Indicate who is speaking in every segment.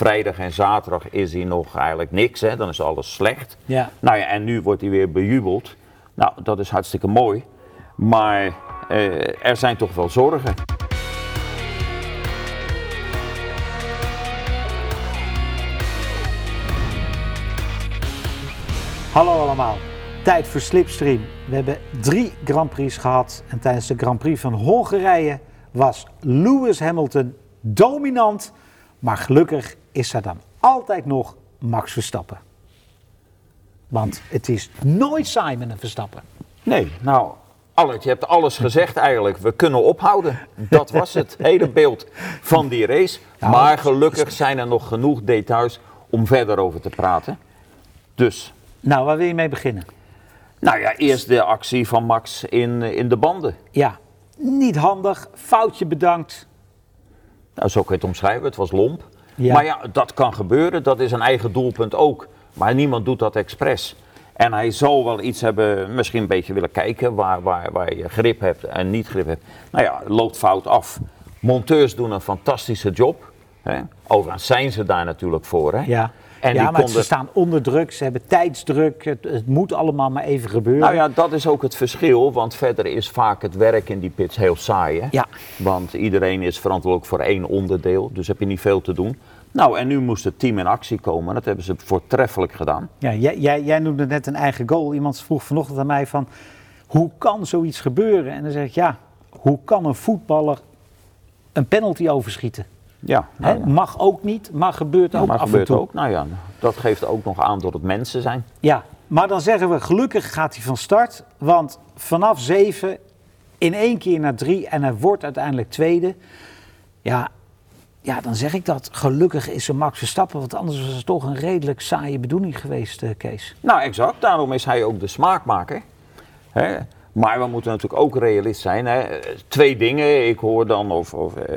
Speaker 1: Vrijdag en zaterdag is hij nog eigenlijk niks, hè? dan is alles slecht.
Speaker 2: Ja.
Speaker 1: Nou ja, en nu wordt hij weer bejubeld. Nou, dat is hartstikke mooi. Maar eh, er zijn toch wel zorgen.
Speaker 2: Hallo allemaal, tijd voor Slipstream. We hebben drie Grand Prix gehad en tijdens de Grand Prix van Hongarije was Lewis Hamilton dominant. Maar gelukkig is er dan altijd nog Max Verstappen. Want het is nooit saai met een Verstappen.
Speaker 1: Nee, nou, Albert, je hebt alles gezegd eigenlijk. We kunnen ophouden. Dat was het hele beeld van die race.
Speaker 2: Nou,
Speaker 1: Maar gelukkig zijn er nog genoeg details om verder over te praten. Dus,
Speaker 2: Nou, waar wil je mee beginnen?
Speaker 1: nou ja, eerst de actie van Max in, in de banden.
Speaker 2: Ja, niet handig, foutje bedankt.
Speaker 1: Nou, zo kun je het omschrijven. Het was lomp.
Speaker 2: Ja.
Speaker 1: Maar ja, dat kan gebeuren. Dat is een eigen doelpunt ook. Maar niemand doet dat expres. En hij zal wel iets hebben, misschien een beetje willen kijken waar, waar, waar je grip hebt en niet grip hebt. Nou ja, loopt fout af. Monteurs doen een fantastische job. Hè? Overigens zijn ze daar natuurlijk voor. Hè?
Speaker 2: Ja,
Speaker 1: En
Speaker 2: ja
Speaker 1: die
Speaker 2: maar
Speaker 1: konden-
Speaker 2: ze staan onder druk, ze hebben tijdsdruk. Het, het moet allemaal maar even gebeuren.
Speaker 1: Nou ja, dat is ook het verschil, want verder is vaak het werk in die pits heel saai. Hè?
Speaker 2: Ja.
Speaker 1: Want iedereen is verantwoordelijk voor één onderdeel, dus heb je niet veel te doen. Nou, en nu moest het team in actie komen. Dat hebben ze voortreffelijk gedaan.
Speaker 2: Ja, jij, jij, jij noemde net een eigen goal. Iemand vroeg vanochtend aan mij van, hoe kan zoiets gebeuren? En dan zeg ik, ja, hoe kan een voetballer een penalty overschieten?
Speaker 1: Ja, nou ja.
Speaker 2: Mag ook niet, maar gebeurt ook
Speaker 1: maar
Speaker 2: af
Speaker 1: gebeurt
Speaker 2: en toe.
Speaker 1: ook. Nou ja, dat geeft ook nog aan dat het mensen zijn.
Speaker 2: Ja, maar dan zeggen we, gelukkig gaat hij van start. Want vanaf zeven, in één keer naar drie en hij wordt uiteindelijk tweede. Ja, ja, dan zeg ik dat. Gelukkig is er Max Verstappen, want anders was het toch een redelijk saaie bedoeling geweest, eh, Kees.
Speaker 1: Nou, exact. Daarom is hij ook de smaakmaker. Hè? Maar we moeten natuurlijk ook realist zijn. Hè? Twee dingen. Ik hoor dan of, of eh,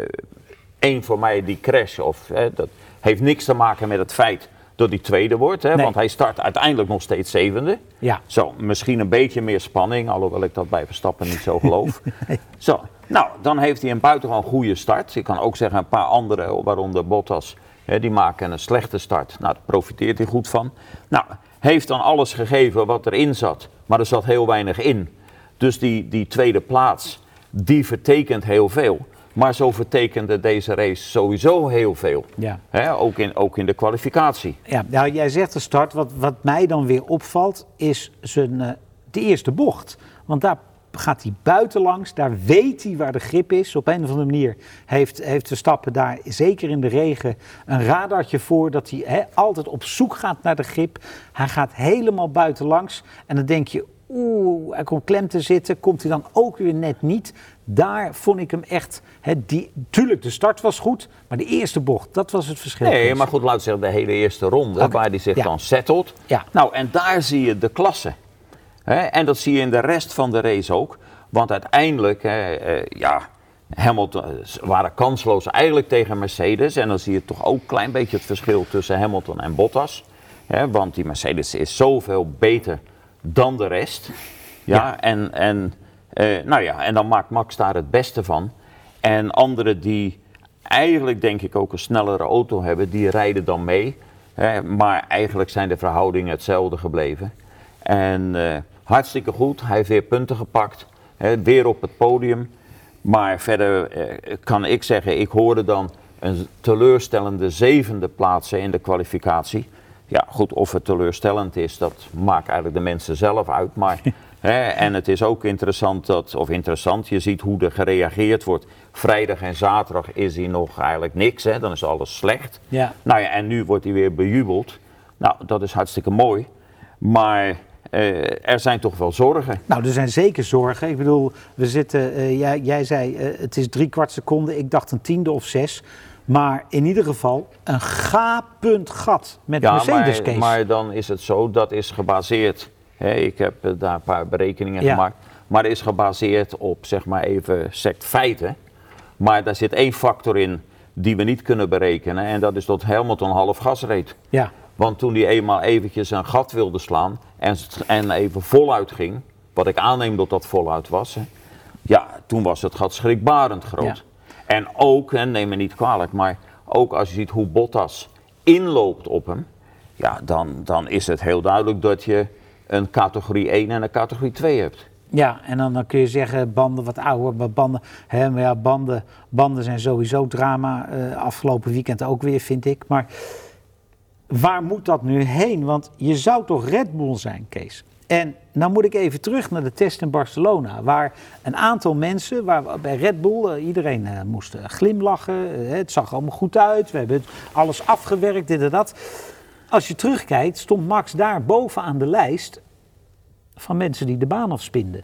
Speaker 1: één voor mij die crash. Of, hè, dat heeft niks te maken met het feit dat hij tweede wordt. Hè?
Speaker 2: Nee.
Speaker 1: Want hij start uiteindelijk nog steeds zevende.
Speaker 2: Ja.
Speaker 1: Zo, misschien een beetje meer spanning. Alhoewel ik dat bij Verstappen niet zo geloof. Zo, nou, dan heeft hij een buitengewoon goede start. Ik kan ook zeggen een paar andere, waaronder Bottas. Hè, die maken een slechte start. Nou, daar profiteert hij goed van. Nou, heeft dan alles gegeven wat erin zat. Maar er zat heel weinig in. Dus die, die tweede plaats, die vertekent heel veel. Maar zo vertekende deze race sowieso heel veel.
Speaker 2: Ja.
Speaker 1: Ook, in, ook in de kwalificatie.
Speaker 2: Ja, nou, jij zegt de start. Wat, wat mij dan weer opvalt, is zijn, eh, de eerste bocht. Want daar gaat hij buitenlangs, daar weet hij waar de grip is. Op een of andere manier heeft, heeft Verstappen daar, zeker in de regen, een radartje voor... dat hij altijd op zoek gaat naar de grip. Hij gaat helemaal buitenlangs en dan denk je... Oeh, hij komt klem te zitten, komt hij dan ook weer net niet. Daar vond ik hem echt. Die, tuurlijk, de start was goed, maar de eerste bocht, dat was het verschil.
Speaker 1: Nee, maar goed, laten we zeggen de hele eerste ronde, waar hij zich
Speaker 2: ja.
Speaker 1: dan settelt.
Speaker 2: Ja.
Speaker 1: Nou, en daar zie je de klasse. En dat zie je in de rest van de race ook. Want uiteindelijk, hè, eh, ja, Hamilton eh, waren kansloos eigenlijk tegen Mercedes. En dan zie je toch ook een klein beetje het verschil tussen Hamilton en Bottas. Want die Mercedes is zoveel beter dan de rest. Ja,
Speaker 2: Ja.
Speaker 1: En, en, eh, nou ja, en dan maakt Max daar het beste van. En anderen die eigenlijk denk ik ook een snellere auto hebben, die rijden dan mee. Maar eigenlijk zijn de verhoudingen hetzelfde gebleven. En eh, hartstikke goed, hij heeft weer punten gepakt. Weer op het podium. Maar verder eh, kan ik zeggen, ik hoorde dan een teleurstellende zevende plaatsen in de kwalificatie. Ja, goed, of het teleurstellend is, dat maakt eigenlijk de mensen zelf uit. Maar, hè, en het is ook interessant, dat, of interessant, je ziet hoe er gereageerd wordt. Vrijdag en zaterdag is hij nog eigenlijk niks, hè, dan is alles slecht.
Speaker 2: Ja.
Speaker 1: Nou ja, en nu wordt hij weer bejubeld. Nou, dat is hartstikke mooi. Maar eh, er zijn toch wel zorgen.
Speaker 2: Nou, er zijn zeker zorgen. Ik bedoel, we zitten, eh, jij, jij zei eh, het is drie kwart seconde. Ik dacht een tiende of zes. Maar in ieder geval een gapend gat met Mercedes
Speaker 1: maar,
Speaker 2: case.
Speaker 1: maar dan is het zo, dat is gebaseerd. Hè, ik heb eh, daar een paar berekeningen
Speaker 2: Ja.
Speaker 1: gemaakt. Maar dat is gebaseerd op, zeg maar even, sect feiten. Maar daar zit één factor in die we niet kunnen berekenen. En dat is dat Hamilton half gas reed.
Speaker 2: Ja,
Speaker 1: Want toen hij eenmaal eventjes een gat wilde slaan en, en even voluit ging, wat ik aanneem dat dat voluit was, hè, ja, toen was het gat schrikbarend groot.
Speaker 2: Ja.
Speaker 1: En ook, neem me niet kwalijk, maar ook als je ziet hoe Bottas inloopt op hem, ja, dan, dan is het heel duidelijk dat je een categorie 1 en een categorie 2 hebt.
Speaker 2: Ja, en dan, dan kun je zeggen banden wat ouder, maar banden, hè, maar ja, banden, banden zijn sowieso drama. eh, afgelopen weekend ook weer, vind ik. Maar waar moet dat nu heen? Want je zou toch Red Bull zijn, Kees? En nou moet ik even terug naar de test in Barcelona, waar een aantal mensen, waar bij Red Bull, eh, iedereen eh, moest eh, glimlachen, het zag allemaal goed uit, we hebben alles afgewerkt, dit en dat. Als je terugkijkt, stond Max daar bovenaan de lijst van mensen die de baan afspinden.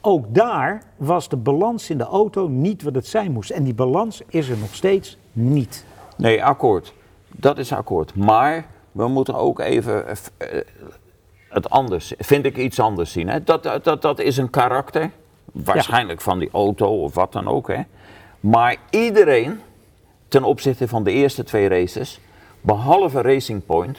Speaker 2: Ook daar was de balans in de auto niet wat het zijn moest. En die balans is er nog steeds niet.
Speaker 1: Nee, akkoord. Dat is akkoord. Maar we moeten ook even het anders, vind ik iets anders zien. Hè? Dat, dat, dat, dat is een karakter, waarschijnlijk van die auto of wat dan ook. Hè? Maar iedereen, ten opzichte van de eerste twee races, behalve Racing Point,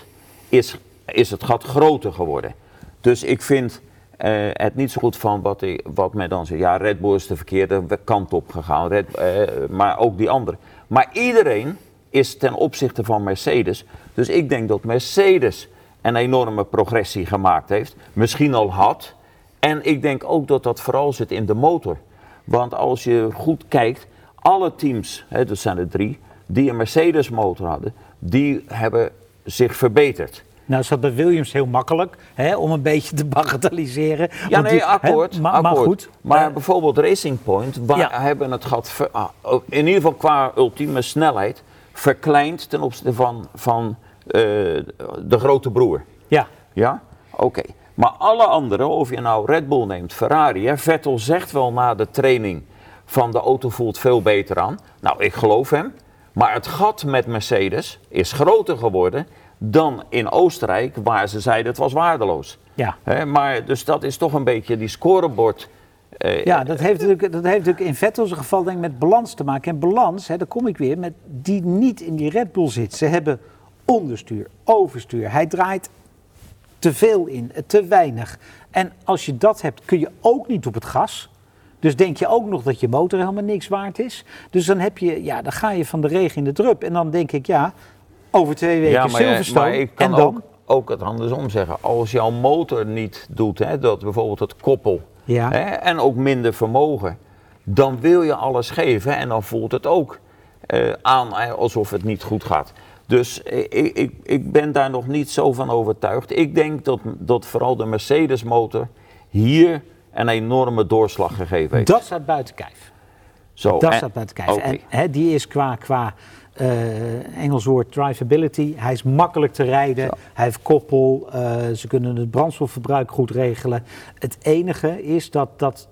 Speaker 1: is, is het gat groter geworden. Dus ik vind eh, het niet zo goed van wat, ik, wat men dan zegt. Ja, Red Bull is de verkeerde kant op gegaan, Red, eh, maar ook die andere. Maar iedereen is ten opzichte van Mercedes. Dus ik denk dat Mercedes een enorme progressie gemaakt heeft. Misschien al had. En ik denk ook dat dat vooral zit in de motor. Want als je goed kijkt, alle teams, hè, dat zijn er drie, die een Mercedes motor hadden, die hebben zich verbeterd.
Speaker 2: Nou is dat bij Williams heel makkelijk, hè, om een beetje te bagatelliseren.
Speaker 1: Ja, nee,
Speaker 2: die- hè,
Speaker 1: akkoord.
Speaker 2: maar,
Speaker 1: akkoord.
Speaker 2: maar goed.
Speaker 1: Maar bijvoorbeeld Racing Point, waar
Speaker 2: Ja.
Speaker 1: hebben het gat, ver- ah, in ieder geval qua ultieme snelheid, verkleind ten opzichte van, van de grote broer.
Speaker 2: ja,
Speaker 1: Ja? Oké. Maar alle anderen, of je nou Red Bull neemt, Ferrari, hè, Vettel zegt wel na de training van de auto voelt veel beter aan. Nou, ik geloof hem. Maar het gat met Mercedes is groter geworden dan in Oostenrijk, waar ze zeiden het was waardeloos.
Speaker 2: ja.
Speaker 1: Hè, maar dus dat is toch een beetje die scorebord. eh,
Speaker 2: Ja, dat heeft, natuurlijk, dat heeft natuurlijk in Vettel's geval denk ik met balans te maken. En balans, hè, daar kom ik weer, met die niet in die Red Bull zit. Ze hebben onderstuur, overstuur. Hij draait te veel in, te weinig. En als je dat hebt, kun je ook niet op het gas. Dus denk je ook nog dat je motor helemaal niks waard is. Dus dan, heb je, ja, dan ga je van de regen in de drup. En dan denk ik, ja, over twee weken
Speaker 1: ja, maar,
Speaker 2: Silverstone.
Speaker 1: maar ik kan
Speaker 2: en dan,
Speaker 1: ook, ook het andersom zeggen. Als jouw motor niet doet, hè, dat bijvoorbeeld het koppel
Speaker 2: Ja.
Speaker 1: hè, en ook minder vermogen, dan wil je alles geven en dan voelt het ook eh, aan alsof het niet goed gaat. Dus ik, ik, ik ben daar nog niet zo van overtuigd. Ik denk dat, dat vooral de Mercedes motor hier een enorme doorslag gegeven heeft.
Speaker 2: dat staat buiten kijf.
Speaker 1: Zo,
Speaker 2: Dat
Speaker 1: en-
Speaker 2: staat buiten kijf. En die is qua, qua eh, Engels woord drivability. Hij is makkelijk te rijden.
Speaker 1: Ja.
Speaker 2: Hij heeft koppel. eh, ze kunnen het brandstofverbruik goed regelen. Het enige is dat, dat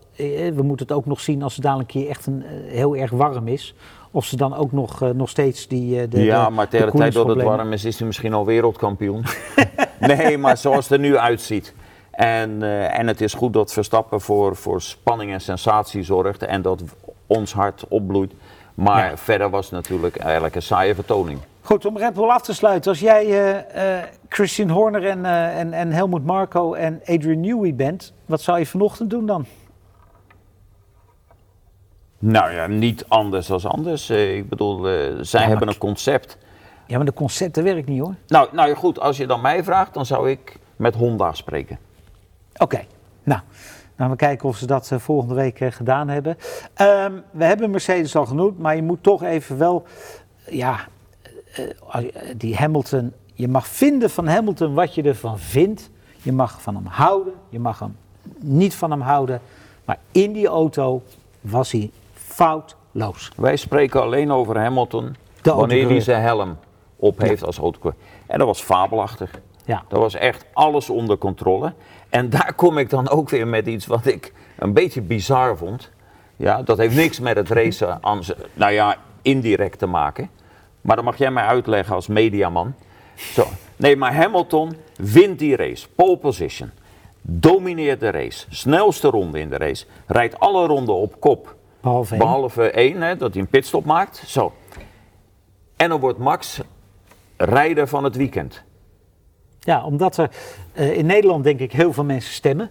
Speaker 2: we moeten het ook nog zien als het dadelijk een keer echt een, eh, heel erg warm is. Of ze dan ook nog, eh, nog steeds die. eh, de,
Speaker 1: ja,
Speaker 2: de-
Speaker 1: maar
Speaker 2: de
Speaker 1: tegen de tijd dat het warm is, is hij misschien al wereldkampioen. nee, maar zoals het er nu uitziet. En, eh, en het is goed dat Verstappen voor, voor spanning en sensatie zorgt en dat ons hart opbloeit. Maar
Speaker 2: Ja.
Speaker 1: verder was het natuurlijk eigenlijk een saaie vertoning.
Speaker 2: Goed, om Red Bull af te sluiten. Als jij eh, eh, Christian Horner en, eh, en, en Helmut Marko en Adrian Newey bent, wat zou je vanochtend doen dan?
Speaker 1: Nou ja, niet anders dan anders. Eh, ik bedoel, eh, zij hebben een concept.
Speaker 2: Ja, maar de concepten werkt niet hoor.
Speaker 1: Nou, nou goed, als je dan mij vraagt, dan zou ik met Honda spreken.
Speaker 2: Oké, nou, nou, we kijken of ze dat eh, volgende week gedaan hebben. Ehm, we hebben Mercedes al genoemd, maar je moet toch even wel, ja, die Hamilton, je mag vinden van Hamilton wat je ervan vindt. Je mag van hem houden, je mag hem niet van hem houden. Maar in die auto was hij foutloos.
Speaker 1: Wij spreken alleen over Hamilton
Speaker 2: De
Speaker 1: wanneer hij zijn helm op heeft als autocoureur. En dat was fabelachtig.
Speaker 2: Ja.
Speaker 1: Dat was echt alles onder controle. En daar kom ik dan ook weer met iets wat ik een beetje bizar vond. Ja, dat heeft niks met het racen aan, nou ja, indirect te maken. Maar dat mag jij mij uitleggen als mediaman. Zo. Nee, maar Hamilton wint die race. Pole position. Domineert de race. Snelste ronde in de race. Rijdt alle ronden op kop.
Speaker 2: Behalve één.
Speaker 1: Behalve één, hè, dat hij een pitstop maakt. Zo. En dan wordt Max rijder van het weekend.
Speaker 2: Ja, omdat er eh, in Nederland denk ik heel veel mensen stemmen.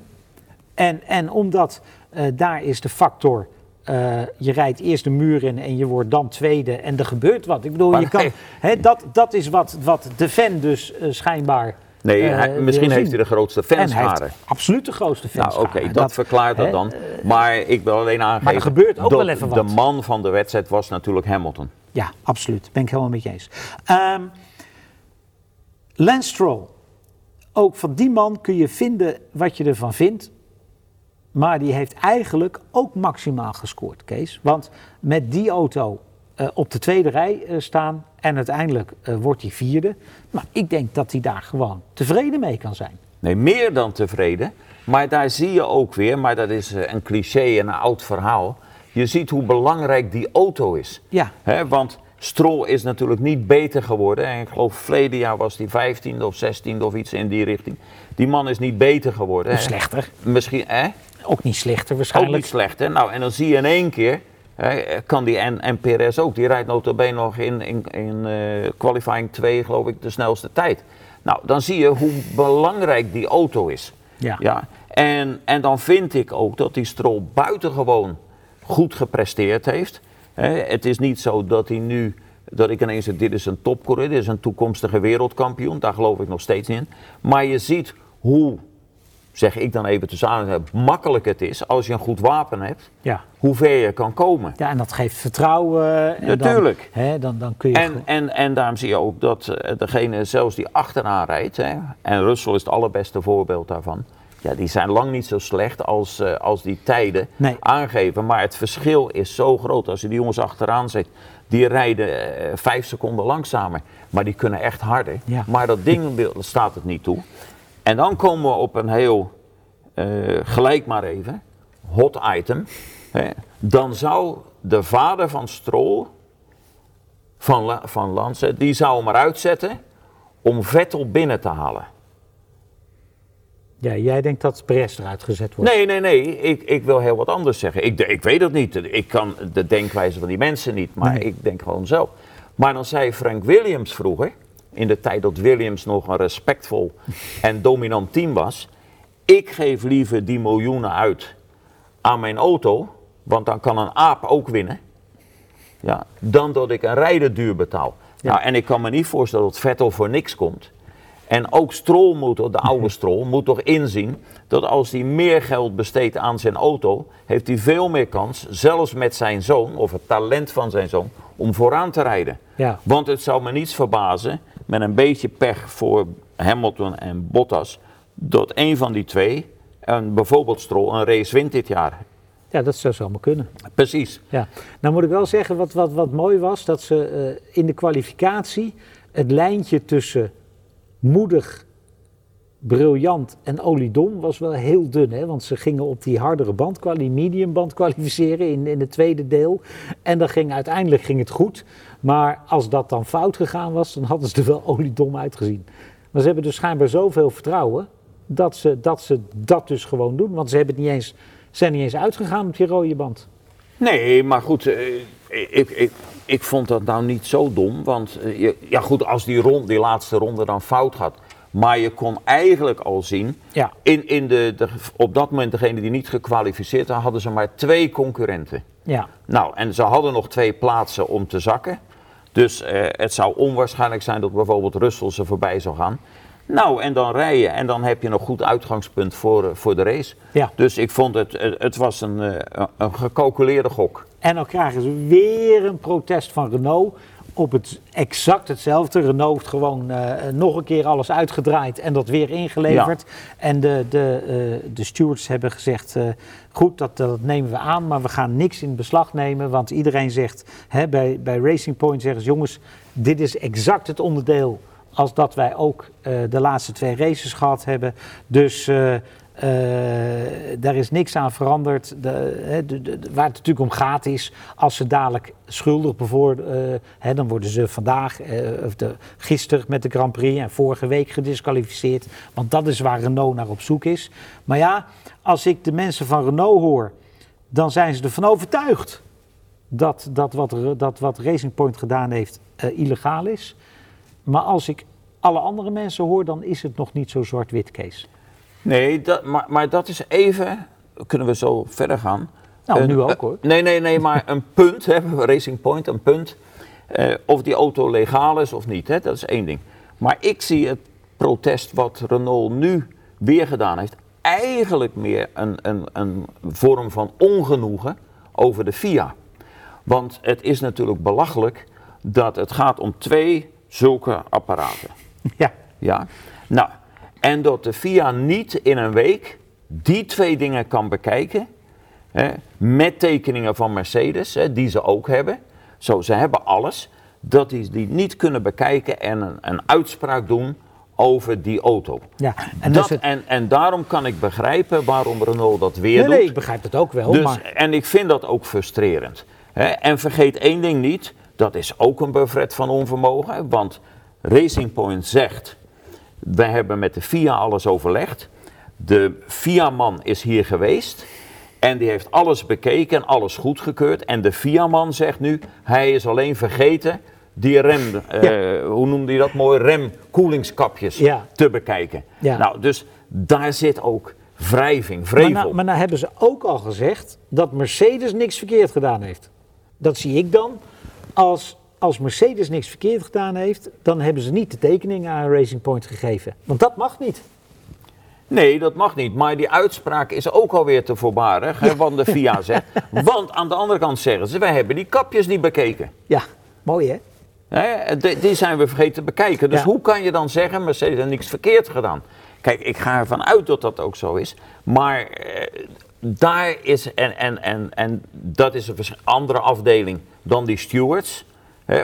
Speaker 2: En, en omdat eh, daar is de factor eh, je rijdt eerst de muur in en je wordt dan tweede en er gebeurt wat. Ik bedoel,
Speaker 1: Maar
Speaker 2: je kan,
Speaker 1: nee.
Speaker 2: dat, dat is wat, wat de fan dus schijnbaar.
Speaker 1: Nee,
Speaker 2: eh,
Speaker 1: hij- misschien heeft hij de grootste fanscharen.
Speaker 2: absoluut de grootste
Speaker 1: Nou,
Speaker 2: fanschare.
Speaker 1: oké, dat, verklaart dat dan. Maar ik wil alleen aangeven...
Speaker 2: maar er gebeurt ook
Speaker 1: dat
Speaker 2: wel even
Speaker 1: De
Speaker 2: wat.
Speaker 1: man van de wedstrijd was natuurlijk Hamilton.
Speaker 2: Ja, absoluut. Ben ik helemaal met je eens. Lance Stroll. Ook van die man kun je vinden wat je ervan vindt. Maar die heeft eigenlijk ook maximaal gescoord, Kees. Want met die auto eh, op de tweede rij eh, staan en uiteindelijk eh, wordt hij vierde. Maar ik denk dat hij daar gewoon tevreden mee kan zijn.
Speaker 1: Nee, meer dan tevreden. Maar daar zie je ook weer, maar dat is een cliché en een oud verhaal. Je ziet hoe belangrijk die auto is.
Speaker 2: Ja,
Speaker 1: want Stroll is natuurlijk niet beter geworden. En ik geloof verleden jaar was hij 15e of 16e of iets in die richting. Die man is niet beter geworden.
Speaker 2: slechter.
Speaker 1: Misschien, hè?
Speaker 2: Ook niet slechter
Speaker 1: Ook
Speaker 2: waarschijnlijk.
Speaker 1: niet slecht, hè? Nou, en dan zie je in één keer, kan die Perez ook, die rijdt notabene nog in, in, in eh, qualifying 2, geloof ik, de snelste tijd. Nou, dan zie je hoe belangrijk die auto is.
Speaker 2: Ja.
Speaker 1: Ja, en, en dan vind ik ook dat die Stroll buitengewoon goed gepresteerd heeft. Hè, het is niet zo dat hij nu, dat ik ineens zeg, dit is een topcoureur, dit is een toekomstige wereldkampioen. Daar geloof ik nog steeds in. Maar je ziet hoe, zeg ik dan even tussen aanhalingstekens, makkelijk het is als je een goed wapen hebt,
Speaker 2: Ja.
Speaker 1: hoe ver je kan komen.
Speaker 2: ja, en dat geeft vertrouwen. En
Speaker 1: Natuurlijk.
Speaker 2: Dan, hè, dan, dan kun je
Speaker 1: En, en, en daarom zie je ook dat eh, degene zelfs die achteraan rijdt, hè, en Russell is het allerbeste voorbeeld daarvan, ja, die zijn lang niet zo slecht als, eh, als die tijden
Speaker 2: Nee.
Speaker 1: aangeven. Maar het verschil is zo groot. Als je die jongens achteraan zet, die rijden eh, vijf seconden langzamer, maar die kunnen echt harder.
Speaker 2: Ja.
Speaker 1: Maar dat ding staat het niet toe. En dan komen we op een heel, eh, gelijk maar even, hot item. Hè. Dan zou de vader van Stroll van, La- van Lance, die zou hem eruit zetten om Vettel binnen te halen.
Speaker 2: Ja, jij denkt dat Perez eruit gezet wordt.
Speaker 1: Nee, nee, nee, ik, ik wil heel wat anders zeggen. Ik, ik weet het niet, ik kan de denkwijze van die mensen niet, maar
Speaker 2: Nee.
Speaker 1: ik denk gewoon zo. Maar dan zei Frank Williams vroeger, in de tijd dat Williams nog een respectvol en dominant team was, ik geef liever die miljoenen uit aan mijn auto, want dan kan een aap ook winnen, ja, dan dat ik een rijder duur betaal.
Speaker 2: Ja.
Speaker 1: Nou, en ik kan me niet voorstellen dat Vettel voor niks komt. En ook Stroll moet, de oude Stroll, moet toch inzien dat als hij meer geld besteedt aan zijn auto, heeft hij veel meer kans, zelfs met zijn zoon, of het talent van zijn zoon, om vooraan te rijden.
Speaker 2: Ja.
Speaker 1: Want het zou me niets verbazen, met een beetje pech voor Hamilton en Bottas, dat een van die twee, en bijvoorbeeld Stroll, een race wint dit jaar.
Speaker 2: Ja, dat zou zomaar kunnen.
Speaker 1: Precies.
Speaker 2: Ja. Nou moet ik wel zeggen, wat, wat, wat mooi was, dat ze eh, in de kwalificatie het lijntje tussen moedig, briljant en oliedom was wel heel dun. Hè? Want ze gingen op die hardere band, die medium band kwalificeren in, in het tweede deel. En dan ging, uiteindelijk ging het goed. Maar als dat dan fout gegaan was, dan hadden ze er wel oliedom uitgezien. Maar ze hebben dus schijnbaar zoveel vertrouwen dat ze, dat ze dat dus gewoon doen. Want ze hebben het niet eens, zijn niet eens uitgegaan op die rode band.
Speaker 1: Nee, maar goed, eh, ik, ik, ik vond dat nou niet zo dom. Want eh, ja goed, als die, rond, die laatste ronde dan fout gaat. Maar je kon eigenlijk al zien,
Speaker 2: Ja.
Speaker 1: in, in de, de, op dat moment degene die niet gekwalificeerd waren, hadden ze maar twee concurrenten.
Speaker 2: Ja,
Speaker 1: Nou, en ze hadden nog twee plaatsen om te zakken. Dus eh, het zou onwaarschijnlijk zijn dat bijvoorbeeld Russell ze voorbij zou gaan. Nou, en dan rij je en dan heb je een goed uitgangspunt voor, eh, voor de race.
Speaker 2: Ja.
Speaker 1: Dus ik vond het, eh, het was een, eh, een gecalculeerde gok.
Speaker 2: En dan krijgen ze weer een protest van Renault op het exact hetzelfde. Renault heeft gewoon eh, nog een keer alles uitgedraaid en dat weer ingeleverd. En de, de, eh, de stewards hebben gezegd, eh, goed, dat, dat nemen we aan, maar we gaan niks in beslag nemen. Want iedereen zegt, hè, bij, bij Racing Point zeggen ze, jongens, dit is exact het onderdeel als dat wij ook de laatste twee races gehad hebben. Dus eh, daar is niks aan veranderd. De, de, waar het natuurlijk om gaat is, als ze dadelijk schuldig bijvoorbeeld, hè, dan worden ze vandaag, eh, of gisteren met de Grand Prix en vorige week gedisqualificeerd. Want dat is waar Renault naar op zoek is. Maar ja, als ik de mensen van Renault hoor, dan zijn ze ervan overtuigd dat, dat, wat, dat wat Racing Point gedaan heeft eh, illegaal is. Maar als ik alle andere mensen hoor, dan is het nog niet zo zwart-wit, Kees.
Speaker 1: Nee, dat, maar, maar dat is even, kunnen we zo verder gaan.
Speaker 2: Nou,
Speaker 1: een-
Speaker 2: nu ook hoor.
Speaker 1: Nee, nee, nee, maar een punt, hè, Racing Point, een punt. eh, of die auto legaal is of niet, hè, dat is één ding. Maar ik zie het protest wat Renault nu weer gedaan heeft, eigenlijk meer een, een, een vorm van ongenoegen over de FIA. Want het is natuurlijk belachelijk dat het gaat om twee zulke apparaten.
Speaker 2: Ja,
Speaker 1: Ja, nou, en dat de FIA niet in een week die twee dingen kan bekijken, hè, met tekeningen van Mercedes, hè, die ze ook hebben. Zo, ze hebben alles. Dat die die niet kunnen bekijken en een, een uitspraak doen over die auto.
Speaker 2: ja. En, dus
Speaker 1: dat,
Speaker 2: het,
Speaker 1: en, en daarom kan ik begrijpen waarom Renault dat weer
Speaker 2: nee,
Speaker 1: doet.
Speaker 2: nee, ik begrijp het ook wel.
Speaker 1: Dus,
Speaker 2: maar,
Speaker 1: En ik vind dat ook frustrerend. Hè? En vergeet één ding niet, dat is ook een bevret van onvermogen. Want Racing Point zegt, we hebben met de FIA alles overlegd. De FIA-man is hier geweest en die heeft alles bekeken en alles goedgekeurd. En de FIA-man zegt nu, hij is alleen vergeten die rem, eh, hoe noemde hij dat mooi, remkoelingskapjes
Speaker 2: Ja.
Speaker 1: te bekijken.
Speaker 2: Ja.
Speaker 1: Nou, dus daar zit ook wrijving,
Speaker 2: maar,
Speaker 1: vrevel.
Speaker 2: nou, maar nou hebben ze ook al gezegd dat Mercedes niks verkeerd gedaan heeft. Dat zie ik dan. Als, als Mercedes niks verkeerd gedaan heeft, dan hebben ze niet de tekeningen aan Racing Point gegeven. Want dat mag niet.
Speaker 1: Nee, dat mag niet. Maar die uitspraak is ook alweer te voorbarig, hè, wat de FIA zegt. Want aan de andere kant zeggen ze, wij hebben die kapjes niet bekeken.
Speaker 2: Ja, mooi hè?
Speaker 1: Hè, die, die zijn we vergeten te bekijken. Dus
Speaker 2: Ja.
Speaker 1: hoe kan je dan zeggen, Mercedes heeft niks verkeerd gedaan? Kijk, ik ga ervan uit dat dat ook zo is. Maar eh, daar is, en, en, en, en dat is een andere afdeling dan die stewards.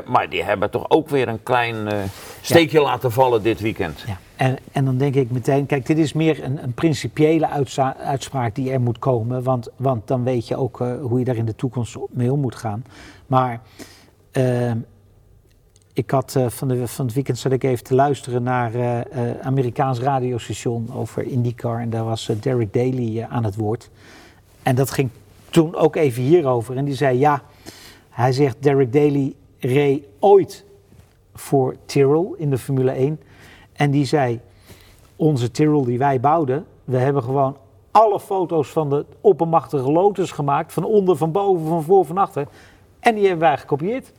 Speaker 1: Maar die hebben toch ook weer een klein eh, steekje laten vallen dit weekend.
Speaker 2: Ja. En, en dan denk ik meteen, kijk, dit is meer een, een principiële uitspraak die er moet komen. Want, want dan weet je ook eh, hoe je daar in de toekomst mee om moet gaan. Maar ehm, ik had eh, van, de, van het weekend zat ik even te luisteren naar eh eh, Amerikaans radiostation over IndyCar. En daar was eh, Derek Daly eh, aan het woord. En dat ging toen ook even hierover. En die zei, ja, hij zegt Derek Daly reed ooit voor Tyrrell in de Formule 1. En die zei, onze Tyrrell die wij bouwden, we hebben gewoon alle foto's van de oppermachtige Lotus gemaakt. Van onder, van boven, van voor, van achter. En die hebben wij gekopieerd.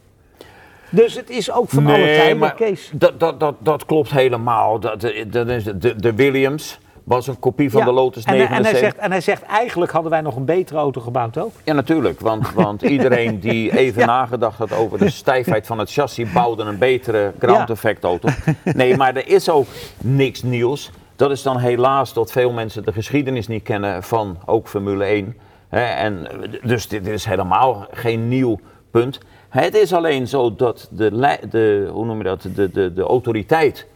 Speaker 2: Dus het is ook van alle tijden, Kees.
Speaker 1: Dat, dat, dat, dat klopt helemaal. Dat, dat is de, de Williams was een kopie van
Speaker 2: Ja,
Speaker 1: de Lotus
Speaker 2: en, hij- en, hij
Speaker 1: 79.
Speaker 2: zegt, en hij zegt, eigenlijk hadden wij nog een betere auto gebouwd ook.
Speaker 1: Ja, natuurlijk. Want, want iedereen die even
Speaker 2: Ja.
Speaker 1: nagedacht had over de stijfheid van het chassis, bouwde een betere ground effect auto. Nee, maar er is ook niks nieuws. Dat is dan helaas dat veel mensen de geschiedenis niet kennen van ook Formule 1. Hè, en, dus dit is helemaal geen nieuw punt. Het is alleen zo dat de, de, hoe noem je dat, de, de, de autoriteit,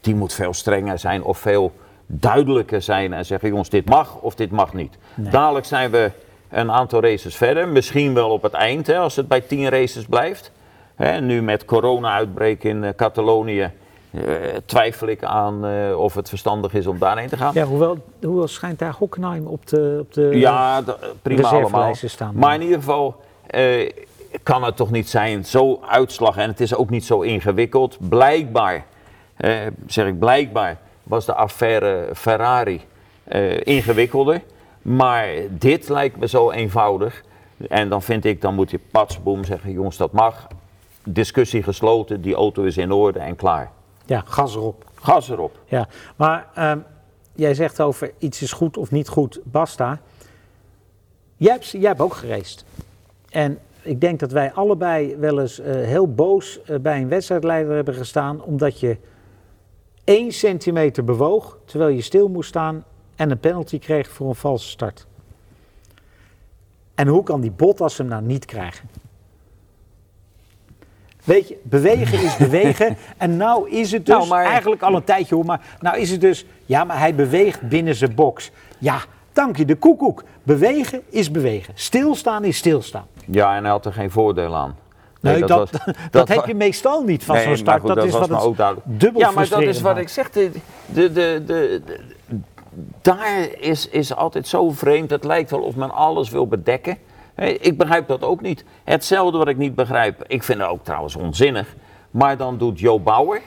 Speaker 1: die moet veel strenger zijn of veel duidelijker zijn en zeggen, jongens, dit mag of dit mag niet. Dadelijk zijn we een aantal races verder, misschien wel op het eind, hè, als het bij tien races blijft. Hè, nu met corona-uitbreek in eh, Catalonië eh, twijfel ik aan eh, of het verstandig is om daarheen te gaan.
Speaker 2: Ja, hoewel, hoewel schijnt daar Hockenheim op de, op de
Speaker 1: Ja, prima allemaal.
Speaker 2: staan.
Speaker 1: Maar in ieder geval kan het toch niet zijn, zo uitslag. En het is ook niet zo ingewikkeld. Blijkbaar, zeg ik blijkbaar, was de affaire Ferrari eh, ingewikkelder. Maar dit lijkt me zo eenvoudig. En dan vind ik, dan moet je patsboom zeggen, jongens dat mag. Discussie gesloten, die auto is in orde en klaar.
Speaker 2: Ja, gas erop.
Speaker 1: Gas erop.
Speaker 2: Ja, maar ehm, jij zegt over iets is goed of niet goed, basta. Jij hebt, jij hebt ook gereisd. En ik denk dat wij allebei wel eens eh, heel boos eh, bij een wedstrijdleider hebben gestaan, omdat je één centimeter bewoog terwijl je stil moest staan en een penalty kreeg voor een valse start. En hoe kan die Bottas hem nou niet krijgen? Weet je, bewegen is bewegen. En nou is het dus
Speaker 1: Nou, maar-
Speaker 2: eigenlijk al een tijdje hoor. Maar nou is het dus, ja, maar hij beweegt binnen zijn box. Ja, dank je de koekoek. Bewegen is bewegen. Stilstaan is stilstaan.
Speaker 1: Ja, en hij had er geen voordeel aan.
Speaker 2: Nee, dat,
Speaker 1: was-
Speaker 2: dat, heb je meestal niet van
Speaker 1: Nee,
Speaker 2: zo'n start.
Speaker 1: goed,
Speaker 2: dat,
Speaker 1: dat
Speaker 2: is
Speaker 1: was
Speaker 2: wat
Speaker 1: me
Speaker 2: het
Speaker 1: ook duidelijk.
Speaker 2: dubbel
Speaker 1: Ja, maar dat is wat ik zeg. De, de, de, de, de- daar is, is altijd zo vreemd. Het lijkt wel of men alles wil bedekken. Ik begrijp dat ook niet. Hetzelfde wat ik niet begrijp. Ik vind het ook trouwens onzinnig. Maar dan doet Joe Bauer.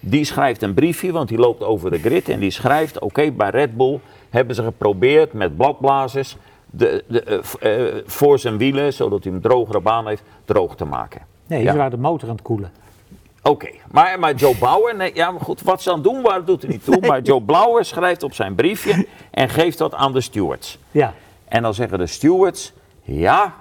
Speaker 1: Die schrijft een briefje, want die loopt over de grid. En die schrijft: Oké, bij Red Bull hebben ze geprobeerd met bladblazers de, de, eh, eh, voor zijn wielen, zodat hij een drogere baan heeft, droog te maken.
Speaker 2: Nee,
Speaker 1: Ja.
Speaker 2: ze waren de motor aan het koelen.
Speaker 1: Oké, maar, maar Joe Bauer, nee, ja, maar goed, wat ze aan het doen waren, doet er niet toe. Maar Joe Bauer schrijft op zijn briefje en geeft dat aan de stewards.
Speaker 2: Ja.
Speaker 1: En dan zeggen de stewards, ja,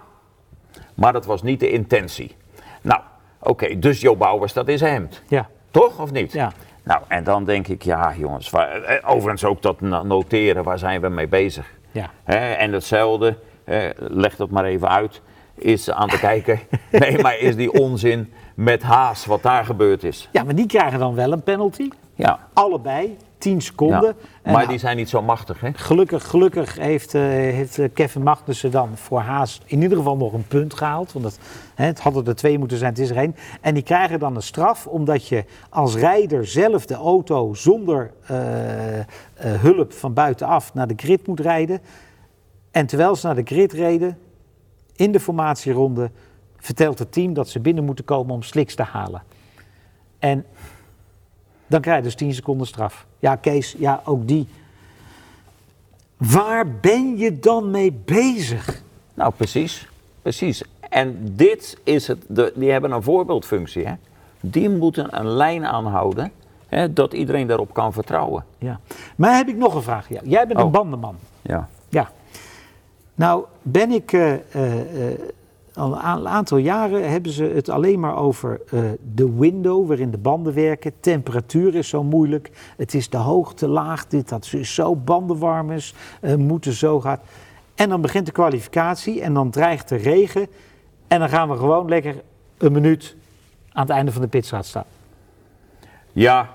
Speaker 1: maar dat was niet de intentie. Nou, oké, dus Joe Bauer staat in zijn hemd.
Speaker 2: Ja.
Speaker 1: Toch, of niet?
Speaker 2: Ja.
Speaker 1: Nou, en dan denk ik, ja jongens, waar, eh, overigens ook dat no- noteren, waar zijn we mee bezig?
Speaker 2: Ja.
Speaker 1: Hè, en hetzelfde, eh, leg dat maar even uit, is aan te kijken, nee, maar is die onzin met Haas, wat daar gebeurd is.
Speaker 2: ja, maar die krijgen dan wel een penalty.
Speaker 1: Ja,
Speaker 2: Allebei, 10 seconden.
Speaker 1: ja. Maar die zijn niet zo machtig, hè?
Speaker 2: Gelukkig, gelukkig heeft, eh, heeft eh, Kevin Magnussen dan voor Haas in ieder geval nog een punt gehaald. Want het, hè, het hadden er twee moeten zijn, het is er één. En die krijgen dan een straf omdat je als rijder zelf de auto zonder eh, hulp van buitenaf naar de grid moet rijden. En terwijl ze naar de grid reden, in de formatieronde, vertelt het team dat ze binnen moeten komen om sliks te halen. En dan krijg je dus 10 seconden straf. Ja, Kees, ja, ook die. Waar ben je dan mee bezig?
Speaker 1: Nou, precies, precies. En dit is het, de, die hebben een voorbeeldfunctie, hè? Die moeten een lijn aanhouden, hè, dat iedereen daarop kan vertrouwen.
Speaker 2: Ja. Maar heb ik nog een vraag. Ja. Jij bent een
Speaker 1: Oh.
Speaker 2: bandenman.
Speaker 1: Ja.
Speaker 2: Ja. Nou, ben ik. eh, eh, eh, al een aantal jaren hebben ze het alleen maar over eh, de window waarin de banden werken. Temperatuur is zo moeilijk. Het is de hoogte laag. Dit, dat is zo bandenwarm is. eh, moeten zo gaat. En dan begint de kwalificatie en dan dreigt de regen. En dan gaan we gewoon lekker een minuut aan het einde van de pitstraat staan.
Speaker 1: Ja,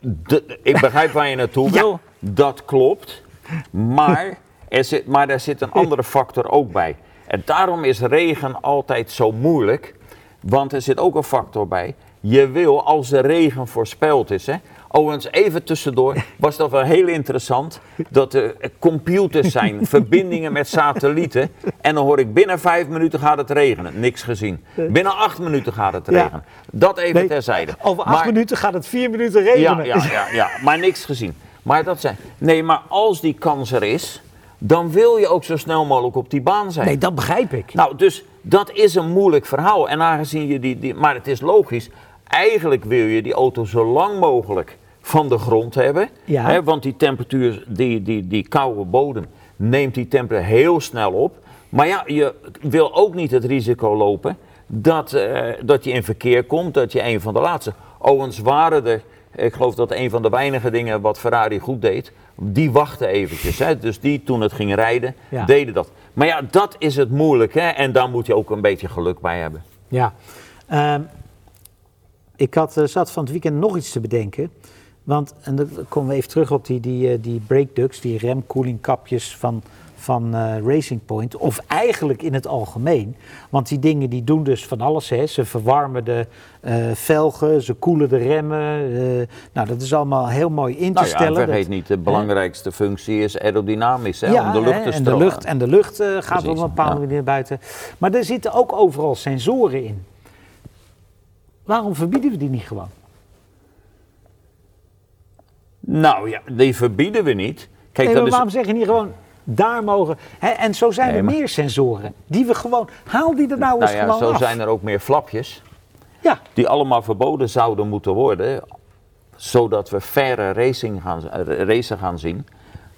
Speaker 1: de- ik begrijp waar je naartoe
Speaker 2: Ja.
Speaker 1: wil. Dat klopt. Maar er, zit, maar er zit een andere factor ook bij. En daarom is regen altijd zo moeilijk. Want er zit ook een factor bij. Je wil, als de regen voorspeld is. Hè, Overigens, even tussendoor, was dat wel heel interessant. Dat er computers zijn, verbindingen met satellieten. En dan hoor ik binnen vijf minuten gaat het regenen. Niks gezien. Binnen acht minuten gaat het
Speaker 2: Ja.
Speaker 1: regenen. Dat even
Speaker 2: Nee,
Speaker 1: terzijde.
Speaker 2: Over acht
Speaker 1: Maar-
Speaker 2: minuten gaat het vier minuten
Speaker 1: ja,
Speaker 2: regenen.
Speaker 1: ja, ja, ja, maar niks gezien. Maar dat zijn. Nee, maar als die kans er is, dan wil je ook zo snel mogelijk op die baan zijn.
Speaker 2: Nee, dat begrijp ik.
Speaker 1: Nou, dus dat is een moeilijk verhaal. En aangezien je die, die. Maar het is logisch. Eigenlijk wil je die auto zo lang mogelijk van de grond hebben.
Speaker 2: Ja.
Speaker 1: Hè, want die temperatuur, die, die, die koude bodem, neemt die temperatuur heel snel op. Maar ja, je wil ook niet het risico lopen dat, eh, dat je in verkeer komt, dat je een van de laatste. Overigens waren er, ik geloof dat een van de weinige dingen wat Ferrari goed deed, die wachten eventjes. Hè. Dus die toen het ging rijden,
Speaker 2: Ja.
Speaker 1: deden dat. Maar ja, dat is het moeilijk hè. En daar moet je ook een beetje geluk bij hebben.
Speaker 2: Ja. Ehm, ik had, eh, zat van het weekend nog iets te bedenken. Want, en dan komen we even terug op die, die, eh, die brake ducts, die remkoelingkapjes van, van eh, Racing Point. Of eigenlijk in het algemeen. Want die dingen die doen dus van alles. Hè. Ze verwarmen de eh, velgen, ze koelen de remmen. eh, nou, dat is allemaal heel mooi in te
Speaker 1: Nou ja,
Speaker 2: stellen.
Speaker 1: vergeet
Speaker 2: Dat-
Speaker 1: niet, de belangrijkste functie is aerodynamisch, hè, om de lucht te
Speaker 2: en de lucht, en de lucht gaat op een bepaalde manier naar buiten. Maar er zitten ook overal sensoren in. Waarom verbieden we die niet gewoon?
Speaker 1: Nou ja, die verbieden we niet. Kijk,
Speaker 2: Nee, maar
Speaker 1: is...
Speaker 2: waarom zeg je niet gewoon, daar mogen... Hè, en zo zijn
Speaker 1: Nee,
Speaker 2: er
Speaker 1: maar-
Speaker 2: meer sensoren. Die we gewoon... Haal die er nou eens
Speaker 1: Nou ja,
Speaker 2: gewoon
Speaker 1: zo
Speaker 2: af.
Speaker 1: zijn er ook meer flapjes.
Speaker 2: Ja,
Speaker 1: die allemaal verboden zouden moeten worden, zodat we verre racing gaan, racen gaan zien.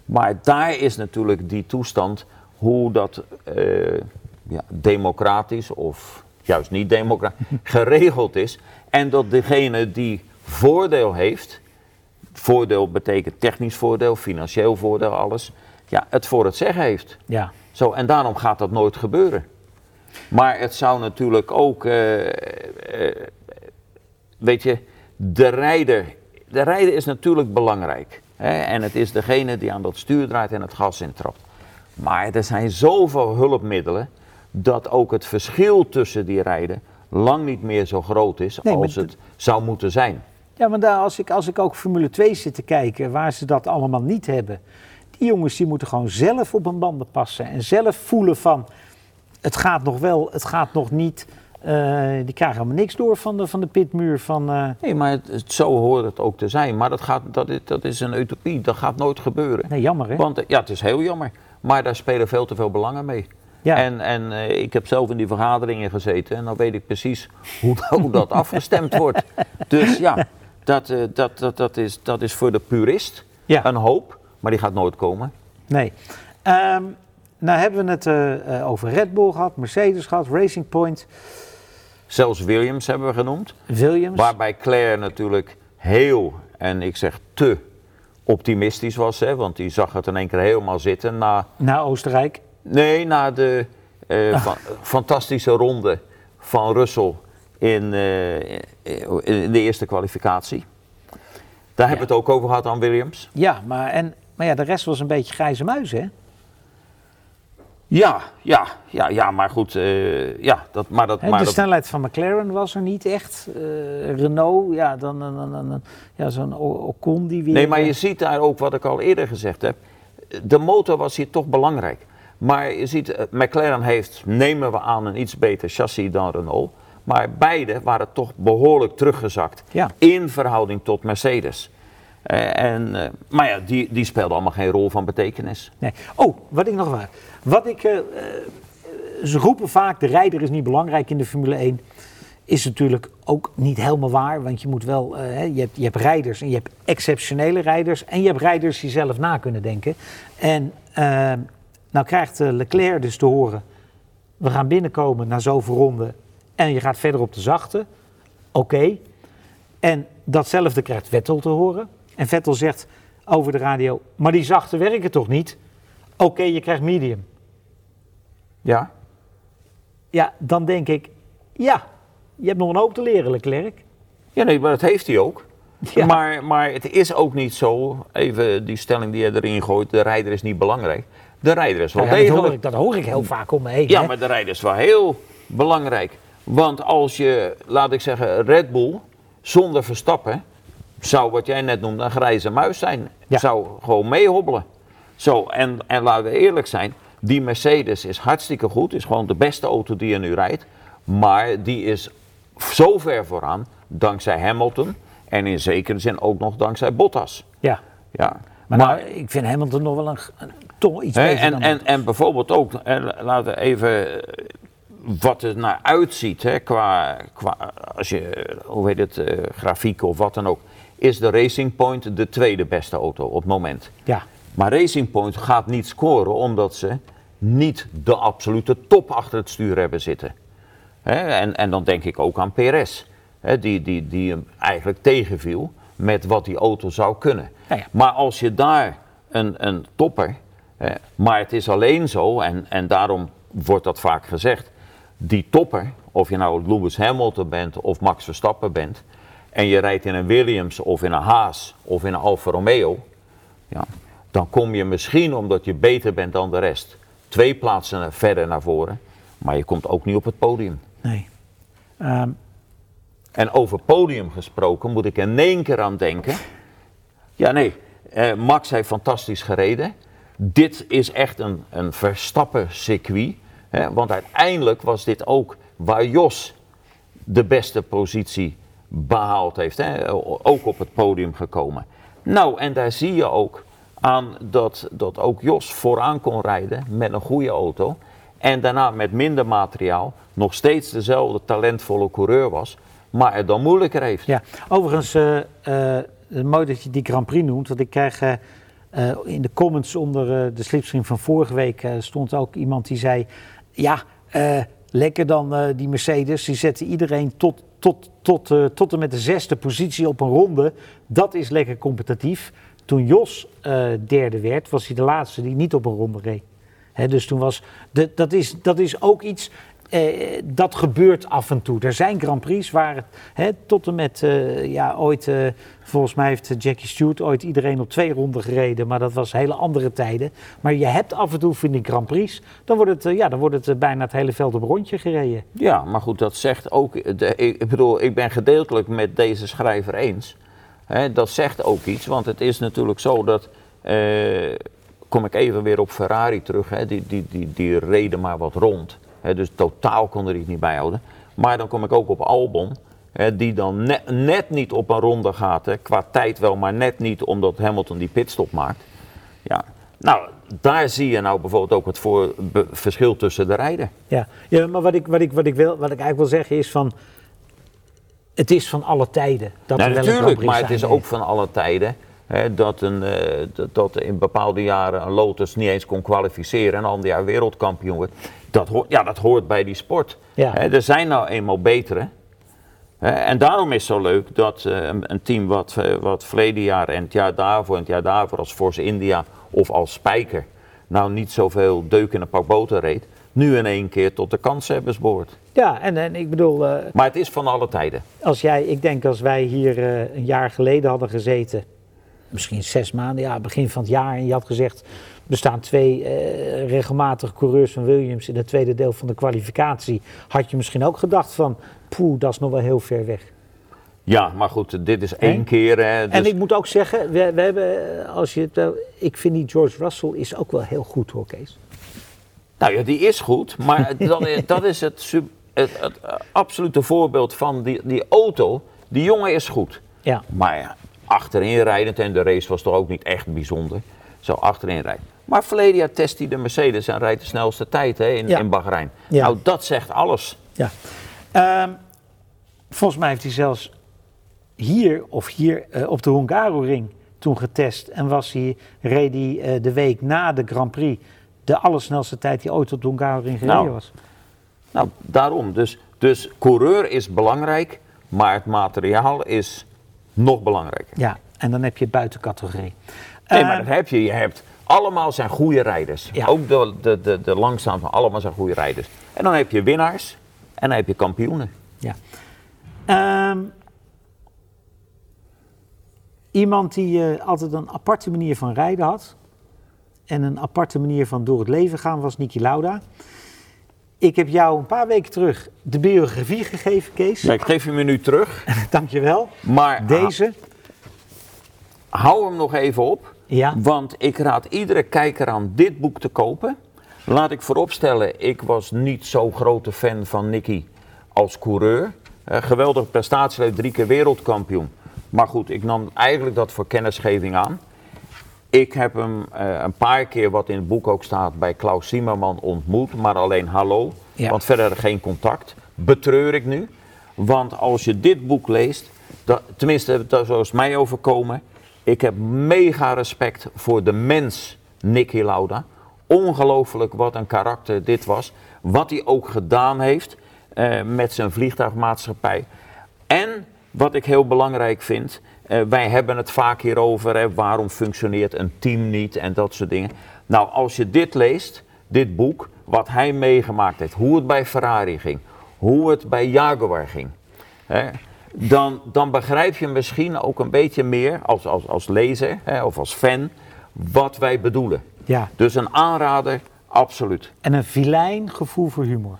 Speaker 1: Maar daar is natuurlijk die toestand hoe dat eh, ja, democratisch of juist niet democratisch geregeld is. En dat degene die voordeel heeft, voordeel betekent technisch voordeel, financieel voordeel, alles, ja, het voor het zeggen heeft.
Speaker 2: ja.
Speaker 1: Zo, en daarom gaat dat nooit gebeuren. Maar het zou natuurlijk ook, eh, eh, weet je, de rijder, de rijder is natuurlijk belangrijk. Hè? En het is degene die aan dat stuur draait en het gas intrapt. Maar er zijn zoveel hulpmiddelen dat ook het verschil tussen die rijden lang niet meer zo groot is
Speaker 2: Nee,
Speaker 1: als het zou moeten zijn.
Speaker 2: Ja, maar daar, als, ik, als ik ook Formule 2 zit te kijken, waar ze dat allemaal niet hebben. Die jongens die moeten gewoon zelf op hun banden passen. En zelf voelen van, het gaat nog wel, het gaat nog niet. Eh, die krijgen helemaal niks door van de, van de pitmuur. Van, eh,
Speaker 1: Nee, maar het, het- zo hoort het ook te zijn. Maar dat, gaat, dat, is, dat is een utopie, dat gaat nooit gebeuren.
Speaker 2: nee, jammer hè?
Speaker 1: Want eh, ja, het is heel jammer. maar daar spelen veel te veel belangen mee.
Speaker 2: Ja.
Speaker 1: En, en ik heb zelf in die vergaderingen gezeten en dan weet ik precies hoe, hoe dat afgestemd wordt. Dus ja, dat, dat, dat, dat, is, dat is voor de purist
Speaker 2: Ja.
Speaker 1: een hoop, maar die gaat nooit komen.
Speaker 2: Nee. Ehm, nou hebben we het eh, eh, over Red Bull gehad, Mercedes gehad, Racing Point,
Speaker 1: Zelfs Williams hebben we genoemd.
Speaker 2: Williams.
Speaker 1: Waarbij Claire natuurlijk heel, en ik zeg te, optimistisch was. Hè, want die zag het in één keer helemaal zitten na,
Speaker 2: Naar Oostenrijk.
Speaker 1: nee, na de eh,
Speaker 2: Ah.
Speaker 1: fa- fantastische ronde van Russell in, in de eerste kwalificatie. Daar hebben we het ook over gehad aan Williams.
Speaker 2: Ja, maar, en, maar ja, de rest was een beetje grijze muis, hè?
Speaker 1: Ja, ja, ja, ja, maar goed. eh, ja, dat, maar dat, maar
Speaker 2: de
Speaker 1: dat,
Speaker 2: snelheid van McLaren was er niet echt. Eh, Renault, ja, dan, dan, dan, ja, zo'n Ocon die weer...
Speaker 1: Nee, maar je ziet daar ook wat ik al eerder gezegd heb. De motor was hier toch belangrijk. Maar je ziet, eh, McLaren heeft, nemen we aan, een iets beter chassis dan Renault. Maar beide waren toch behoorlijk teruggezakt
Speaker 2: Ja.
Speaker 1: in verhouding tot Mercedes. Eh, en, eh, maar ja, die, die allemaal geen rol van betekenis.
Speaker 2: Nee. Oh, wat ik nog waar. Wat ik, eh, ze roepen vaak, de rijder is niet belangrijk in de Formule 1. Is natuurlijk ook niet helemaal waar, want je moet wel, je, hebt, je hebt rijders en je hebt exceptionele rijders. En je hebt rijders die zelf na kunnen denken. En eh, nou krijgt Leclerc dus te horen, we gaan binnenkomen na zoveel ronden en je gaat verder op de zachte. Oké. En datzelfde krijgt Vettel te horen. En Vettel zegt over de radio, maar die zachte werken toch niet? Oké, je krijgt medium.
Speaker 1: Ja,
Speaker 2: Ja, dan denk ik, ja, je hebt nog een hoop te leren, Leclerc.
Speaker 1: ja nee, maar dat heeft hij ook.
Speaker 2: Ja.
Speaker 1: Maar, maar het is ook niet zo, even die stelling die je erin gooit, de rijder is niet belangrijk. De rijder is wel
Speaker 2: ja, dat,
Speaker 1: degelijk.
Speaker 2: hoor ik, dat hoor ik heel vaak om me heen.
Speaker 1: Ja,
Speaker 2: hè.
Speaker 1: maar de rijder is wel heel belangrijk. Want als je, laat ik zeggen, Red Bull zonder Verstappen, zou wat jij net noemde een grijze muis zijn.
Speaker 2: Ja.
Speaker 1: Zou gewoon meehobbelen. Zo, en, en laten we eerlijk zijn, die Mercedes is hartstikke goed. Is gewoon de beste auto die je nu rijdt. Maar die is zo ver vooraan, dankzij Hamilton. En in zekere zin ook nog dankzij Bottas.
Speaker 2: ja.
Speaker 1: Ja.
Speaker 2: Maar, nou, ik vind Hamilton nog wel een, een- toch iets
Speaker 1: Hè,
Speaker 2: beter
Speaker 1: en,
Speaker 2: dan
Speaker 1: en, en bijvoorbeeld ook, hè, laten we even eh, wat het naar uitziet, hè, qua, qua, als je, hoe heet het, eh, grafiek of wat dan ook, is de Racing Point de tweede beste auto op het moment.
Speaker 2: Ja,
Speaker 1: Maar Racing Point gaat niet scoren omdat ze niet de absolute top achter het stuur hebben zitten. En, en dan denk ik ook aan Perez, die, die, die hem eigenlijk tegenviel met wat die auto zou kunnen.
Speaker 2: Ja, ja.
Speaker 1: Maar als je daar een, een topper, maar het is alleen zo, en, en daarom wordt dat vaak gezegd, die topper, of je nou Lewis Hamilton bent of Max Verstappen bent, en je rijdt in een Williams of in een Haas of in een Alfa Romeo, ja, dan kom je misschien omdat je beter bent dan de rest, twee plaatsen verder naar voren, maar je komt ook niet op het podium.
Speaker 2: nee. Ehm,
Speaker 1: En over podium gesproken moet ik in één keer aan denken. Ja, nee, eh, Max heeft fantastisch gereden. Dit is echt een, een verstappen circuit. Hè, want uiteindelijk was dit ook waar Jos de beste positie behaald heeft. Hè, ook op het podium gekomen. Nou, en daar zie je ook aan dat, dat ook Jos vooraan kon rijden met een goede auto. En daarna met minder materiaal nog steeds dezelfde talentvolle coureur was. Maar het dan moeilijker heeft.
Speaker 2: ja. Overigens, eh, eh, mooi dat je die Grand Prix noemt, want ik krijg eh, in de comments onder de slipstream van vorige week stond ook iemand die zei, ja, lekker dan die Mercedes, die zetten iedereen tot, tot, tot, eh, tot en met de zesde positie op een ronde. Dat is lekker competitief. Toen Jos eh, derde werd, was hij de laatste die niet op een ronde reed. Dus toen was, de, dat, is, dat is ook iets, eh, dat gebeurt af en toe. Er zijn Grand Prix waar het, hè, tot en met, eh, ja, ooit, eh, volgens mij heeft Jackie Stewart ooit iedereen op twee ronden gereden, maar dat was hele andere tijden. Maar je hebt af en toe, vind ik, Grand Prix, dan wordt het, eh, ja, dan wordt het bijna het hele veld op rondje gereden.
Speaker 1: Ja, maar goed, dat zegt ook. De, ik, bedoel, ik ben gedeeltelijk met deze schrijver eens. Hè, dat zegt ook iets, want het is natuurlijk zo dat. kom ik even weer op Ferrari terug. Hè, die, die, die, die reden maar wat rond. Dus totaal kon er iets niet bijhouden. Maar dan kom ik ook op Albon. Die dan net, net niet op een ronde gaat. Qua tijd wel, maar net niet omdat Hamilton die pitstop maakt. Ja, Nou, daar zie je nou bijvoorbeeld ook het voor, verschil tussen de rijden.
Speaker 2: Ja, ja maar wat ik, wat, ik, wat, ik wil, wat ik eigenlijk wil zeggen is van... Het is van alle tijden. Dat
Speaker 1: Nou, natuurlijk, maar het is ook van alle tijden. Dat, een, eh, dat- dat in bepaalde jaren een Lotus niet eens kon kwalificeren en een ander jaar wereldkampioen wordt. Dat hoort, ja, dat hoort bij die sport.
Speaker 2: Ja.
Speaker 1: Er zijn nou eenmaal betere. En daarom is het zo leuk dat eh, een, een team wat, eh, wat verleden jaar en het jaar daarvoor en het jaar daarvoor als Force India of als Spijker nou niet zoveel deuk in een pak boter reed, nu in één keer tot de kanshebbers behoort.
Speaker 2: Ja, en, en ik bedoel, eh,
Speaker 1: Maar het is van alle tijden.
Speaker 2: als jij, ik denk als wij hier een jaar geleden hadden gezeten, misschien zes maanden, ja, begin van het jaar, en je had gezegd, er staan twee eh, regelmatige coureurs van Williams in het tweede deel van de kwalificatie, had je misschien ook gedacht van, poeh, dat is nog wel heel ver weg.
Speaker 1: Ja, maar goed, dit is één keer. Hè,
Speaker 2: En
Speaker 1: dus-
Speaker 2: ik moet ook zeggen, we, we hebben, eh, als je het ik vind die George Russell is ook wel heel goed hoor, Kees.
Speaker 1: Nou ja, die is goed, maar dat is, dat is het, sub- het, het, eh, absolute voorbeeld van die, die auto. Die jongen is goed.
Speaker 2: Ja,
Speaker 1: Maar ja, achterin rijdend, en de race was toch ook niet echt bijzonder. Zo achterin rijden. Maar verleden jaar test hij de Mercedes en rijdt de snelste tijd hè, in,
Speaker 2: Ja.
Speaker 1: in Bahrein.
Speaker 2: Ja.
Speaker 1: Nou, dat zegt alles.
Speaker 2: ja. Ehm, volgens mij heeft hij zelfs hier of hier eh, op de Hungaroring toen getest. En was hij, reed hij eh, de week na de Grand Prix de allersnelste tijd die ooit op de Hungaroring gereden
Speaker 1: Nou.
Speaker 2: was.
Speaker 1: Nou, daarom. Dus, dus coureur is belangrijk, maar het materiaal is nog belangrijker.
Speaker 2: Ja, en dan heb je buitencategorie.
Speaker 1: Nee,
Speaker 2: Ehm,
Speaker 1: maar dat heb je. Je hebt allemaal zijn goede rijders.
Speaker 2: Ja.
Speaker 1: Ook de, de, de, de langzaam van allemaal zijn goede rijders. En dan heb je winnaars en dan heb je kampioenen.
Speaker 2: Ja. Ehm, iemand die eh, altijd een aparte manier van rijden had. En een aparte manier van door het leven gaan was Niki Lauda. Ik heb jou een paar weken terug de biografie gegeven, Kees.
Speaker 1: Ja, ik geef je me nu terug,
Speaker 2: Dankjewel.
Speaker 1: maar
Speaker 2: Deze.
Speaker 1: hou hem nog even op.
Speaker 2: Ja.
Speaker 1: Want ik raad iedere kijker aan dit boek te kopen. Laat ik vooropstellen, ik was niet zo grote fan van Nicky als coureur. Eh, geweldige prestatie, drie keer wereldkampioen. Maar goed, ik nam eigenlijk dat voor kennisgeving aan. Ik heb hem eh, een paar keer, wat in het boek ook staat, bij Klaus Zimmerman ontmoet. Maar alleen hallo,
Speaker 2: Ja.
Speaker 1: want verder geen contact. Betreur ik nu. Want als je dit boek leest, dat, tenminste dat is mij overkomen. Ik heb mega respect voor de mens Nicky Lauda. Ongelooflijk wat een karakter dit was. Wat hij ook gedaan heeft eh, met zijn vliegtuigmaatschappij. En wat ik heel belangrijk vind, eh, wij hebben het vaak hierover, hè, waarom functioneert een team niet en dat soort dingen. Nou, als je dit leest, dit boek, wat hij meegemaakt heeft, hoe het bij Ferrari ging, hoe het bij Jaguar ging, hè, dan, dan begrijp je misschien ook een beetje meer als, als, als lezer hè, of als fan wat wij bedoelen.
Speaker 2: Ja.
Speaker 1: Dus een aanrader, absoluut.
Speaker 2: En een filijn gevoel voor humor.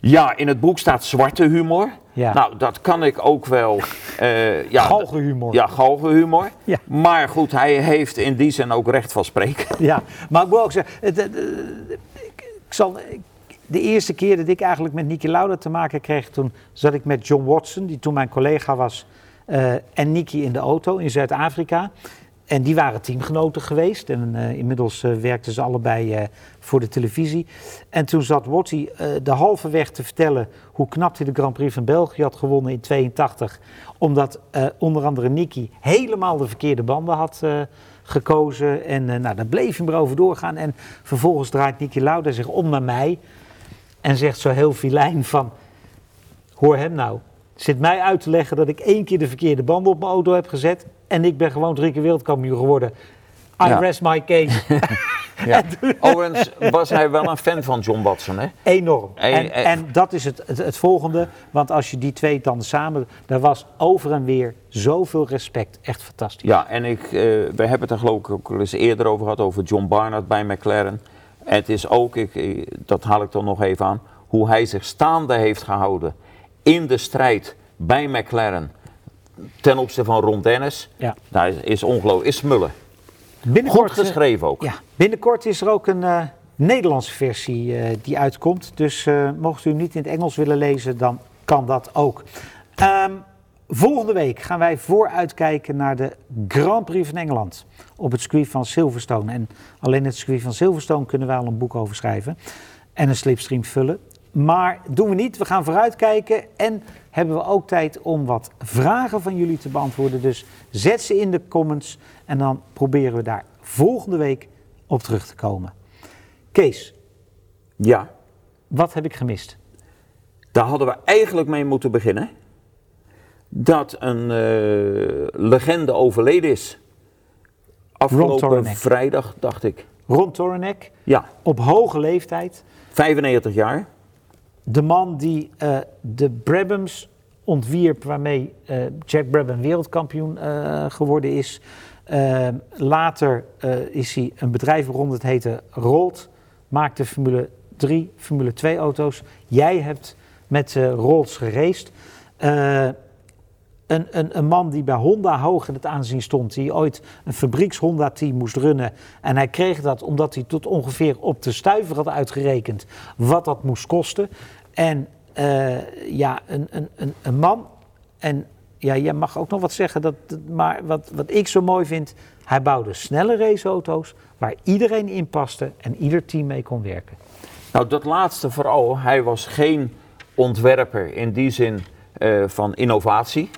Speaker 1: Ja, in het boek staat zwarte humor.
Speaker 2: Ja.
Speaker 1: Nou, dat kan ik ook wel. eh ja,
Speaker 2: Galgenhumor.
Speaker 1: Ja, galgenhumor.
Speaker 2: Ja.
Speaker 1: Maar goed, hij heeft in die zin ook recht van spreken.
Speaker 2: Ja, maar ik wil ook zeggen, het, ik, ik zal, ik- de eerste keer dat ik eigenlijk met Niki Lauda te maken kreeg, toen zat ik met John Watson, die toen mijn collega was, eh, en Niki in de auto in Zuid-Afrika. En die waren teamgenoten geweest en eh, inmiddels eh, werkten ze allebei voor de televisie. En toen zat Watty de halve weg te vertellen hoe knap hij de Grand Prix van België had gewonnen in 82. Omdat onder andere Niki helemaal de verkeerde banden had gekozen. En nou, daar bleef hij maar over doorgaan. En vervolgens draait Niki Lauda zich om naar mij en zegt zo heel filijn van... Hoor hem nou. Zit mij uit te leggen dat ik één keer de verkeerde banden op mijn auto heb gezet. En ik ben gewoon drie keer wereldkampioen geworden. I
Speaker 1: Ja.
Speaker 2: rest my case.
Speaker 1: Ja. Overigens was hij wel een fan van John Watson, hè?
Speaker 2: Enorm.
Speaker 1: En-
Speaker 2: En,
Speaker 1: en-
Speaker 2: en dat is het, het, het volgende. Want als je die twee dan samen... Daar was over en weer zoveel respect. Echt fantastisch.
Speaker 1: Ja, en ik, eh, we hebben het er geloof ik ook al eens eerder over gehad, over John Barnard bij McLaren. En het is ook, ik, eh, dat haal ik dan nog even aan, hoe hij zich staande heeft gehouden in de strijd bij McLaren ten opzichte van Ron Dennis.
Speaker 2: Ja.
Speaker 1: Nou, is, ongelooflijk, is smullen.
Speaker 2: Binnenkort, eh,
Speaker 1: geschreven ook.
Speaker 2: Ja, binnenkort is er ook een eh, Nederlandse versie eh, die uitkomt. Dus eh, mocht u hem niet in het Engels willen lezen, dan kan dat ook. Ehm, volgende week gaan wij vooruitkijken naar de Grand Prix van Engeland. Op het circuit van Silverstone. En alleen het circuit van Silverstone kunnen wij al een boek over schrijven. En een slipstream vullen. Maar doen we niet. We gaan vooruitkijken. En hebben we ook tijd om wat vragen van jullie te beantwoorden. Dus zet ze in de comments. En dan proberen we daar volgende week op terug te komen. Kees,
Speaker 1: Ja,
Speaker 2: wat heb ik gemist?
Speaker 1: daar hadden we eigenlijk mee moeten beginnen. Dat een eh, legende overleden is. Afgelopen vrijdag, dacht ik.
Speaker 2: Ron Toranek,
Speaker 1: Ja,
Speaker 2: op hoge leeftijd.
Speaker 1: 95 jaar.
Speaker 2: De man die eh, de Brabhams ontwierp, waarmee eh, Jack Brabham wereldkampioen geworden is. Later is hij een bedrijf rond het heette Rolt, maakte Formule 3, Formule 2 auto's. Jij hebt met Rolls geraced. Een, een, een man die bij Honda hoog in het aanzien stond, die ooit een fabrieks Honda-team moest runnen. En hij kreeg dat omdat hij tot ongeveer op de stuiver had uitgerekend wat dat moest kosten. En eh, ja, een, een, een, een man, en ja, jij mag ook nog wat zeggen, dat, dat- maar wat, wat ik zo mooi vind, hij bouwde snelle raceauto's waar iedereen in paste en ieder team mee kon werken.
Speaker 1: Nou, dat laatste vooral. Hij was geen ontwerper in die zin eh, van innovatie.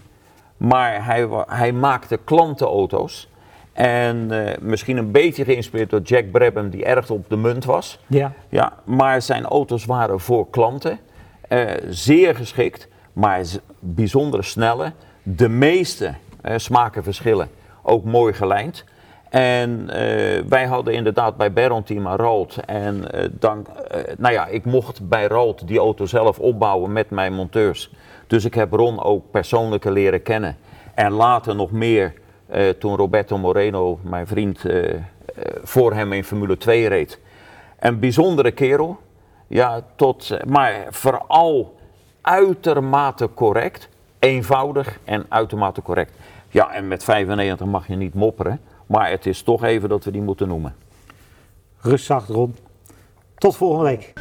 Speaker 1: Maar hij, hij maakte klantenauto's. En eh, misschien een beetje geïnspireerd door Jack Brabham, die erg op de munt was.
Speaker 2: Ja.
Speaker 1: Ja, maar zijn auto's waren voor klanten. eh, zeer geschikt, maar bijzonder snelle. De meeste eh, smaken verschillen, ook mooi gelijnd. En wij hadden inderdaad bij Baron Team een Rolt. En dank, nou ja, ik mocht bij Rolt die auto zelf opbouwen met mijn monteurs. Dus ik heb Ron ook persoonlijk leren kennen. En later nog meer eh, toen Roberto Moreno, mijn vriend, eh, eh, voor hem in Formule 2 reed. Een bijzondere kerel. Ja, tot, maar vooral uitermate correct. Eenvoudig en uitermate correct. Ja, en met 95 mag je niet mopperen. Maar het is toch even dat we die moeten noemen.
Speaker 2: Rust zacht, Ron. Tot volgende week.